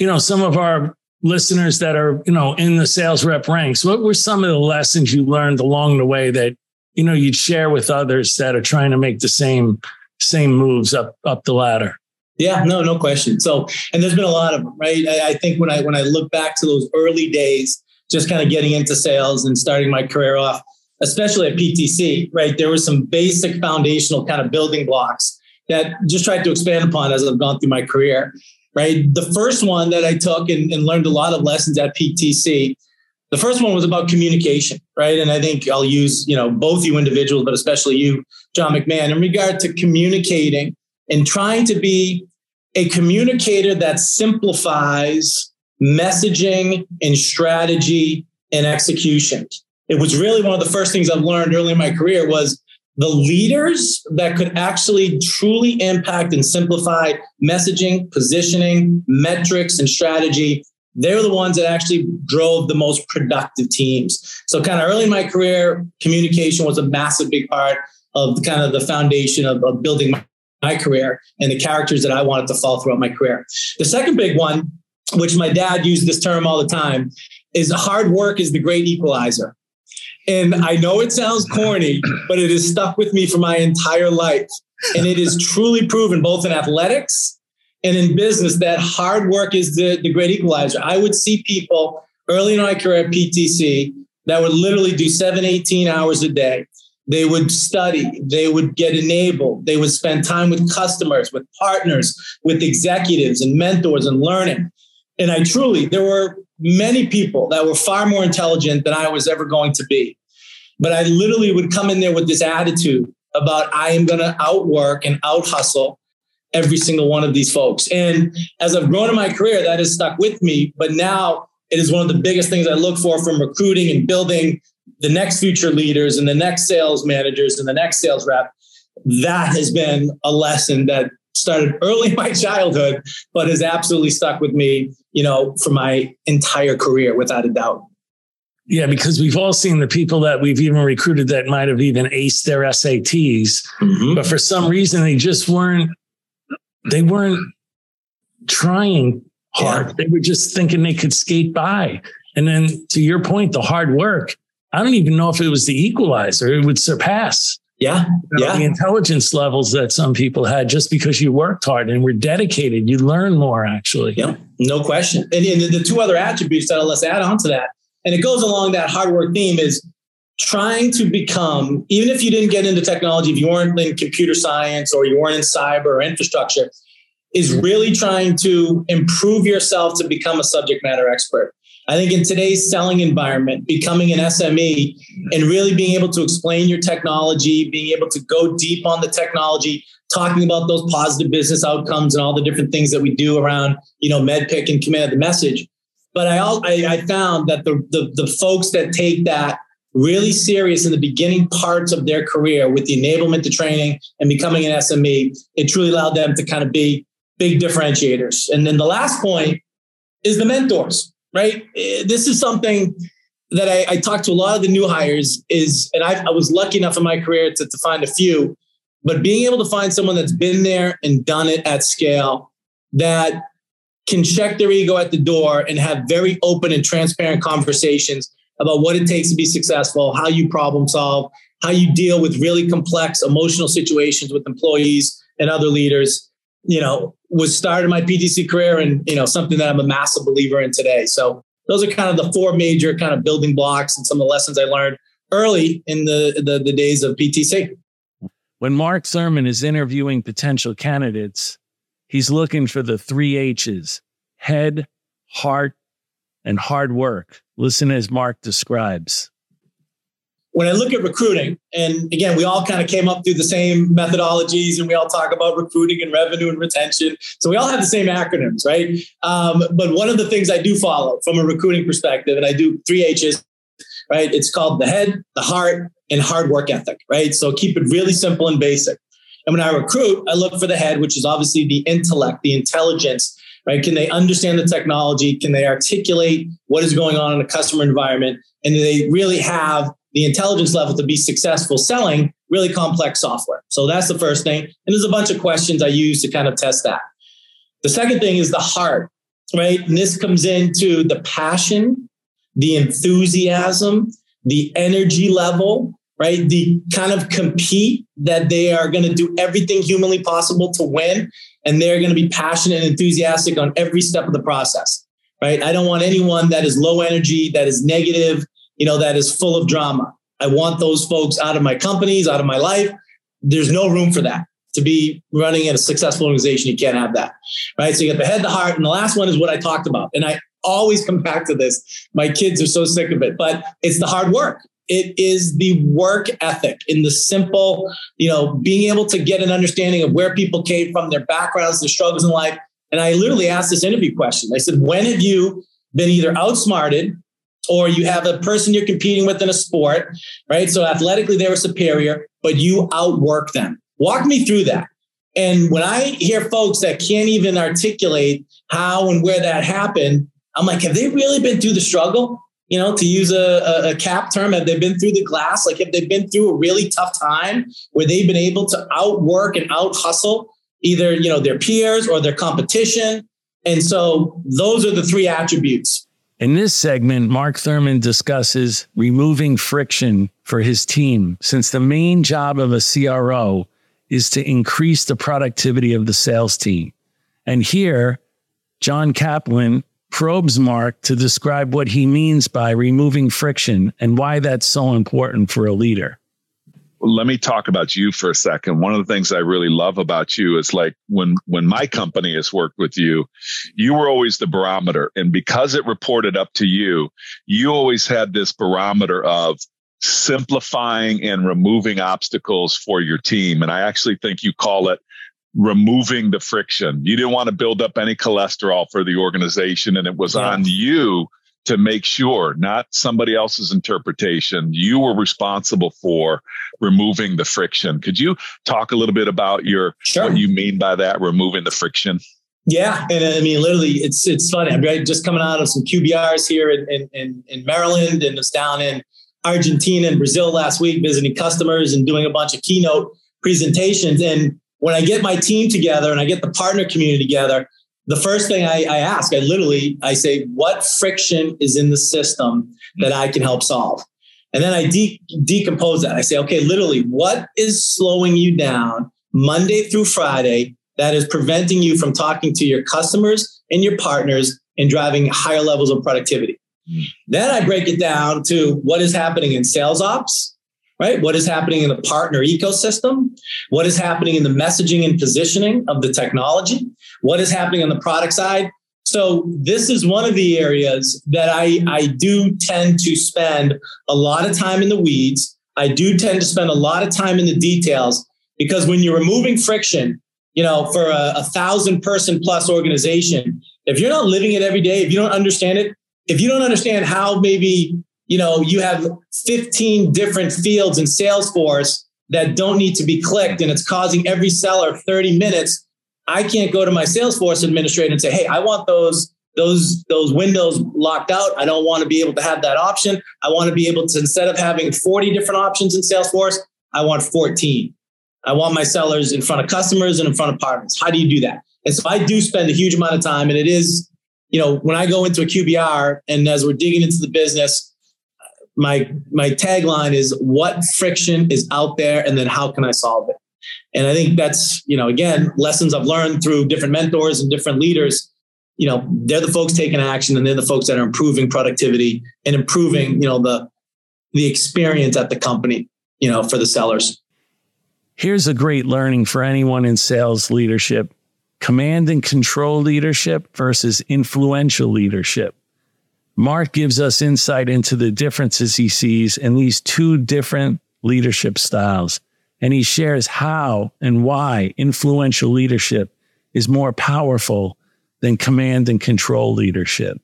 You know, some of our listeners that are, you know, in the sales rep ranks, what were some of the lessons you learned along the way that, you know, you'd share with others that are trying to make the same same moves up up the ladder. Yeah, no, no question. So, and there's been a lot of them, right? I, I think when I when I look back to those early days, just kind of getting into sales and starting my career off, especially at PTC, right? There were some basic foundational kind of building blocks that just tried to expand upon as I've gone through my career. Right? The first one that I took and, and learned a lot of lessons at PTC. The first one was about communication, right? And I think I'll use, you know, both you individuals, but especially you, John McMahon, in regard to communicating and trying to be a communicator that simplifies messaging and strategy and execution. It was really one of the first things I've learned early in my career was the leaders that could actually truly impact and simplify messaging, positioning, metrics, and strategy. They're the ones that actually drove the most productive teams. So, kind of early in my career, communication was a massive big part of kind of the foundation of, of building my, my career and the characters that I wanted to follow throughout my career. The second big one, which my dad used this term all the time, is hard work is the great equalizer. And I know it sounds corny, but it has stuck with me for my entire life. And it is truly proven both in athletics and in business that hard work is the, the great equalizer. I would see people early in my career at PTC that would literally do seven, 18 hours a day. They would study, they would get enabled, they would spend time with customers, with partners, with executives and mentors and learning. And I truly, there were many people that were far more intelligent than I was ever going to be. But I literally would come in there with this attitude about I am going to outwork and out hustle every single one of these folks. And as I've grown in my career, that has stuck with me. But now it is one of the biggest things I look for from recruiting and building the next future leaders and the next sales managers and the next sales rep. That has been a lesson that started early in my childhood, but has absolutely stuck with me, you know, for my entire career without a doubt. Yeah, because we've all seen the people that we've even recruited that might have even aced their SATs, mm-hmm. but for some reason they just weren't they weren't trying hard. Yeah. They were just thinking they could skate by. And then to your point, the hard work, I don't even know if it was the equalizer, it would surpass yeah. You know, yeah. The intelligence levels that some people had just because you worked hard and were dedicated, you learn more actually. Yeah, no question. And, and the two other attributes that let's add on to that, and it goes along that hard work theme is trying to become, even if you didn't get into technology, if you weren't in computer science or you weren't in cyber or infrastructure, is really trying to improve yourself to become a subject matter expert. I think in today's selling environment, becoming an SME and really being able to explain your technology, being able to go deep on the technology, talking about those positive business outcomes and all the different things that we do around, you know, MEDDPICC and command the message. But I, I, I found that the, the, the folks that take that really serious in the beginning parts of their career with the enablement to training and becoming an SME, it truly allowed them to kind of be big differentiators. And then the last point is the mentors right? Eh, this is something that I, I talked to a lot of the new hires is, and I, I was lucky enough in my career to, to find a few, but being able to find someone that's been there and done it at scale that can check their ego at the door and have very open and transparent conversations about what it takes to be successful, how you problem solve, how you deal with really complex emotional situations with employees and other leaders you know, was started my PTC career and, you know, something that I'm a massive believer in today. So those are kind of the four major kind of building blocks and some of the lessons I learned early in the, the, the days of PTC. When Mark Thurmond is interviewing potential candidates, he's looking for the three H's head, heart, and hard work. Listen as Mark describes when I look at recruiting, and again, we all kind of came up through the same methodologies and we all talk about recruiting and revenue and retention. So we all have the same acronyms, right? Um, but one of the things I do follow from a recruiting perspective, and I do three H's, right? It's called the head, the heart, and hard work ethic, right? So keep it really simple and basic. And when I recruit, I look for the head, which is obviously the intellect, the intelligence, right? Can they understand the technology? Can they articulate what is going on in a customer environment? And do they really have the intelligence level to be successful selling really complex software. So that's the first thing. And there's a bunch of questions I use to kind of test that. The second thing is the heart, right? And this comes into the passion, the enthusiasm, the energy level, right? The kind of compete that they are going to do everything humanly possible to win. And they're going to be passionate and enthusiastic on every step of the process, right? I don't want anyone that is low energy, that is negative, you know, that is full of drama. I want those folks out of my companies, out of my life. There's no room for that. to be running in a successful organization, you can't have that. Right. So you got the head, the heart, and the last one is what I talked about. And I always come back to this. My kids are so sick of it, but it's the hard work. It is the work ethic in the simple, you know, being able to get an understanding of where people came from, their backgrounds, their struggles in life. And I literally asked this interview question. I said, when have you been either outsmarted or you have a person you're competing with in a sport, right? So athletically they were superior, but you outwork them. Walk me through that. And when I hear folks that can't even articulate how and where that happened, I'm like, have they really been through the struggle? You know, to use a, a, a cap term, have they been through the glass? Like, have they been through a really tough time where they've been able to outwork and out hustle either, you know, their peers or their competition? And so those are the three attributes in this segment, Mark Thurmond discusses removing friction for his team, since the main job of a CRO is to increase the productivity of the sales team. And here, John Kaplan probes Mark to describe what he means by removing friction and why that's so important for a leader let me talk about you for a second. One of the things I really love about you is like when when my company has worked with you, you were always the barometer and because it reported up to you, you always had this barometer of simplifying and removing obstacles for your team and I actually think you call it removing the friction. You didn't want to build up any cholesterol for the organization and it was yeah. on you to make sure, not somebody else's interpretation. You were responsible for removing the friction. Could you talk a little bit about your sure. what you mean by that, removing the friction? Yeah, and uh, I mean, literally, it's it's funny. I'm just coming out of some QBRs here in in, in Maryland, and was down in Argentina and Brazil last week visiting customers and doing a bunch of keynote presentations. And when I get my team together and I get the partner community together, the first thing I, I, ask, I literally I say, what friction is in the system that I can help solve? And then I de- decompose that. I say, okay, literally, what is slowing you down Monday through Friday that is preventing you from talking to your customers and your partners and driving higher levels of productivity? Mm. Then I break it down to what is happening in sales ops, right? What is happening in the partner ecosystem? What is happening in the messaging and positioning of the technology? What is happening on the product side? So this is one of the areas that I, I do tend to spend a lot of time in the weeds. I do tend to spend a lot of time in the details because when you're removing friction, you know, for a, a thousand person plus organization, if you're not living it every day, if you don't understand it, if you don't understand how maybe you know, you have 15 different fields in Salesforce that don't need to be clicked and it's causing every seller 30 minutes. I can't go to my Salesforce administrator and say, "Hey, I want those those those windows locked out. I don't want to be able to have that option. I want to be able to instead of having 40 different options in Salesforce, I want 14. I want my sellers in front of customers and in front of partners. How do you do that? And so I do spend a huge amount of time and it is, you know, when I go into a QBR and as we're digging into the business, my my tagline is what friction is out there and then how can I solve it? And I think that's, you know, again, lessons I've learned through different mentors and different leaders. You know, they're the folks taking action and they're the folks that are improving productivity and improving, you know, the the experience at the company, you know, for the sellers. Here's a great learning for anyone in sales leadership. Command and control leadership versus influential leadership. Mark gives us insight into the differences he sees in these two different leadership styles. And he shares how and why influential leadership is more powerful than command and control leadership.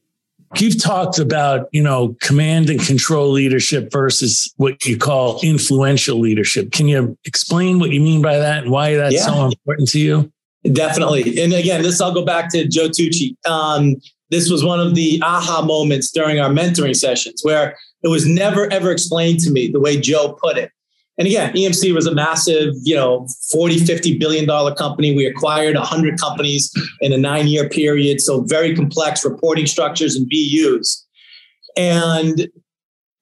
You've talked about, you know, command and control leadership versus what you call influential leadership. Can you explain what you mean by that and why that's yeah. so important to you? Definitely. And again, this I'll go back to Joe Tucci. Um, this was one of the aha moments during our mentoring sessions where it was never ever explained to me the way Joe put it. And again, EMC was a massive, you know, 40, 50 billion dollar company. We acquired 100 companies in a nine year period. So very complex reporting structures and BUs. And,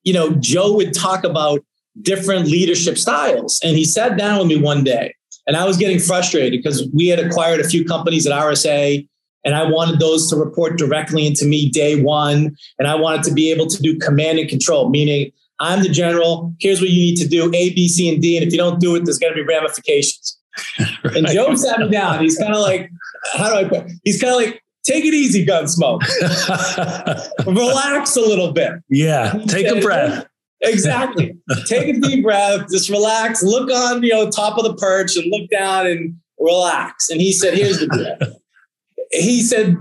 you know, Joe would talk about different leadership styles. And he sat down with me one day and I was getting frustrated because we had acquired a few companies at RSA and I wanted those to report directly into me day one. And I wanted to be able to do command and control, meaning I'm the general. Here's what you need to do A, B, C, and D. And if you don't do it, there's going to be ramifications. right. And Joe sat me down. He's kind of like, how do I put? He's kind of like, take it easy, Gunsmoke. Relax a little bit. Yeah, take said, a breath. Exactly. take a deep breath. Just relax. Look on, you know, top of the perch and look down and relax. And he said, here's the deal. He said,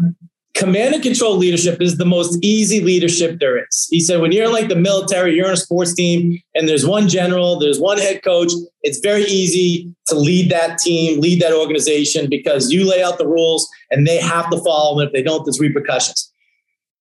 command and control leadership is the most easy leadership there is. He said, when you're like the military, you're on a sports team and there's one general, there's one head coach, it's very easy to lead that team, lead that organization because you lay out the rules and they have to follow them. If they don't, there's repercussions.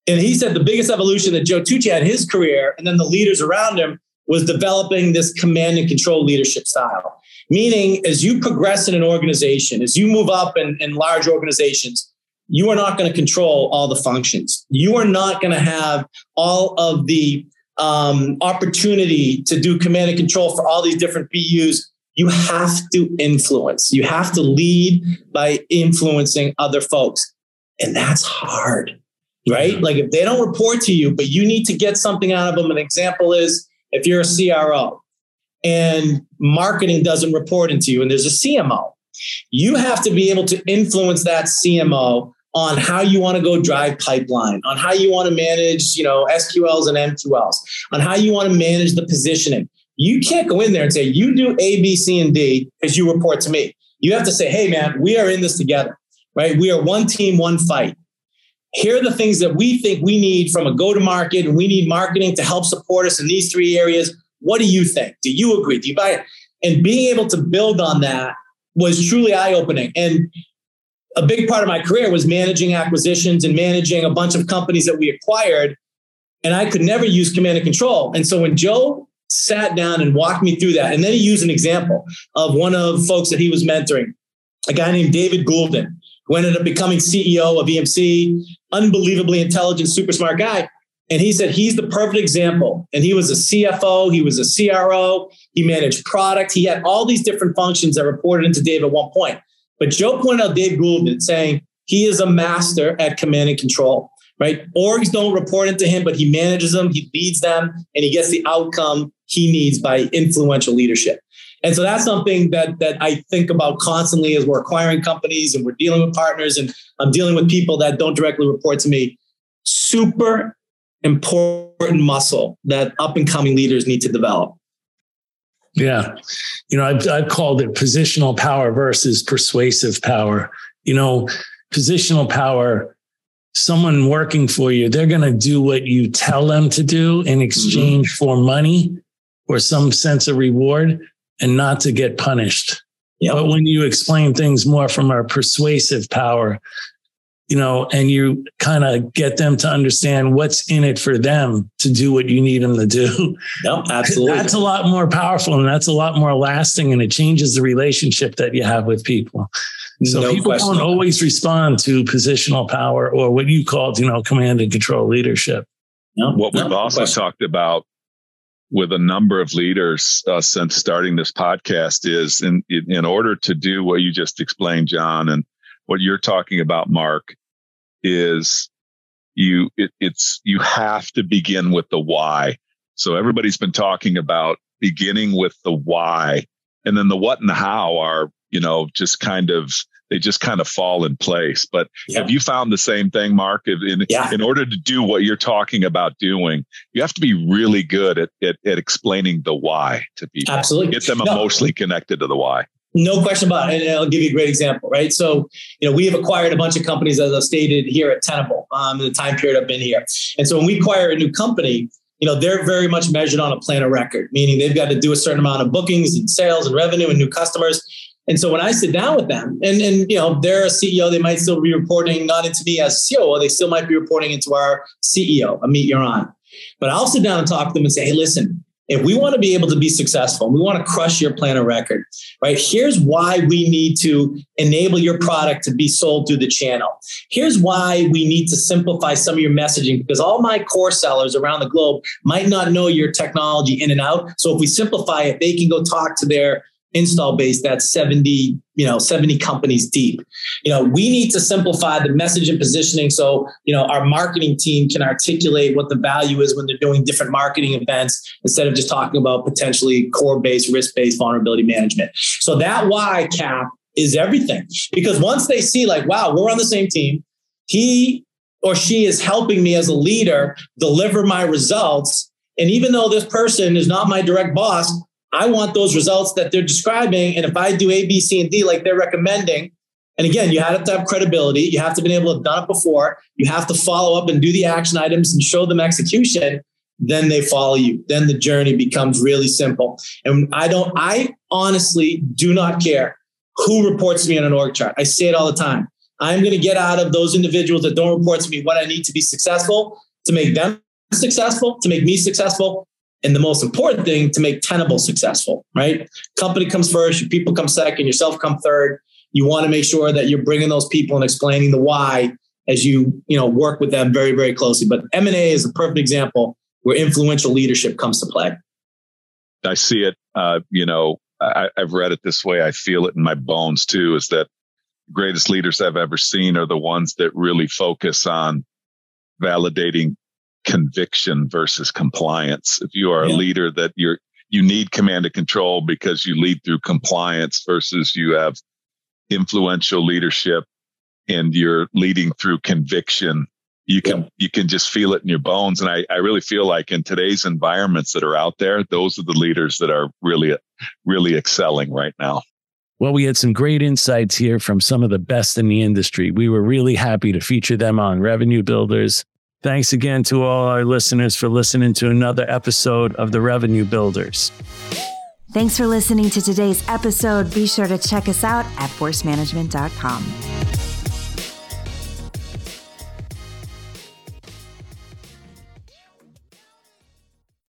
And he said the biggest evolution that Joe Tucci had in his career and then the leaders around him was developing this command and control leadership style. Meaning, as you progress in an organization, as you move up in, in large organizations, you are not going to control all the functions. You are not going to have all of the um, opportunity to do command and control for all these different BUs. You have to influence. You have to lead by influencing other folks. And that's hard, right? Like if they don't report to you, but you need to get something out of them. An example is if you're a CRO and marketing doesn't report into you and there's a CMO, you have to be able to influence that CMO on how you want to go drive pipeline, on how you want to manage, you know, SQLs and MQLs, on how you want to manage the positioning. You can't go in there and say, you do A, B, C, and D as you report to me. You have to say, hey, man, we are in this together, right? We are one team, one fight. Here are the things that we think we need from a go to market, and we need marketing to help support us in these three areas. What do you think? Do you agree? Do you buy it? And being able to build on that was truly eye opening. And a big part of my career was managing acquisitions and managing a bunch of companies that we acquired. And I could never use command and control. And so when Joe sat down and walked me through that, and then he used an example of one of folks that he was mentoring, a guy named David Goulden, who ended up becoming CEO of EMC, unbelievably intelligent, super smart guy. And he said he's the perfect example. And he was a CFO, he was a CRO, he managed product, he had all these different functions that reported into Dave at one point. But Joe pointed out Dave Goulden saying he is a master at command and control, right? Orgs don't report into him, but he manages them, he leads them, and he gets the outcome he needs by influential leadership. And so that's something that that I think about constantly as we're acquiring companies and we're dealing with partners and I'm dealing with people that don't directly report to me. Super important muscle that up and coming leaders need to develop. Yeah. You know, I've, I've called it positional power versus persuasive power. You know, positional power, someone working for you, they're going to do what you tell them to do in exchange mm-hmm. for money or some sense of reward and not to get punished. Yep. But when you explain things more from a persuasive power, you know, and you kind of get them to understand what's in it for them to do what you need them to do. No, absolutely. That's a lot more powerful and that's a lot more lasting and it changes the relationship that you have with people. So no people don't always respond to positional power or what you called, you know, command and control leadership. No, what we've no also question. talked about with a number of leaders uh, since starting this podcast is in in order to do what you just explained, John, and what you're talking about, Mark, is you it, it's you have to begin with the why. So everybody's been talking about beginning with the why, and then the what and the how are you know just kind of they just kind of fall in place. But yeah. have you found the same thing, Mark? In, yeah. in order to do what you're talking about doing, you have to be really good at, at, at explaining the why to people. Absolutely. Get them no. emotionally connected to the why. No question about it. And I'll give you a great example, right? So, you know, we have acquired a bunch of companies, as I've stated here at Tenable um, in the time period I've been here. And so when we acquire a new company, you know, they're very much measured on a plan of record, meaning they've got to do a certain amount of bookings and sales and revenue and new customers. And so when I sit down with them, and and you know, they're a CEO, they might still be reporting not into me as CEO, they still might be reporting into our CEO, Amit Yoran. But I'll sit down and talk to them and say, hey, listen, if we want to be able to be successful, we want to crush your plan of record, right? Here's why we need to enable your product to be sold through the channel. Here's why we need to simplify some of your messaging because all my core sellers around the globe might not know your technology in and out. So if we simplify it, they can go talk to their install base that's 70, you know, 70 companies deep. You know, we need to simplify the message and positioning so, you know, our marketing team can articulate what the value is when they're doing different marketing events instead of just talking about potentially core-based, risk-based vulnerability management. So that why cap is everything. Because once they see like, wow, we're on the same team, he or she is helping me as a leader deliver my results. And even though this person is not my direct boss, I want those results that they're describing. And if I do A, B, C, and D like they're recommending, and again, you have to have credibility. You have to be able to have done it before. You have to follow up and do the action items and show them execution. Then they follow you. Then the journey becomes really simple. And I don't, I honestly do not care who reports to me on an org chart. I say it all the time. I'm going to get out of those individuals that don't report to me what I need to be successful to make them successful, to make me successful, and the most important thing to make Tenable successful, right? Company comes first, your people come second, yourself come third. You want to make sure that you're bringing those people and explaining the why as you, you know, work with them very, very closely. But M&A is a perfect example where influential leadership comes to play. I see it. Uh, you know, I, I've read it this way. I feel it in my bones too. Is that greatest leaders I've ever seen are the ones that really focus on validating conviction versus compliance. If you are yeah. a leader that you're, you need command and control because you lead through compliance versus you have influential leadership and you're leading through conviction. You can, yeah. you can just feel it in your bones. And I, I really feel like in today's environments that are out there, those are the leaders that are really, really excelling right now. Well, we had some great insights here from some of the best in the industry. We were really happy to feature them on Revenue Builders. Thanks again to all our listeners for listening to another episode of The Revenue Builders. Thanks for listening to today's episode. Be sure to check us out at forcemanagement.com.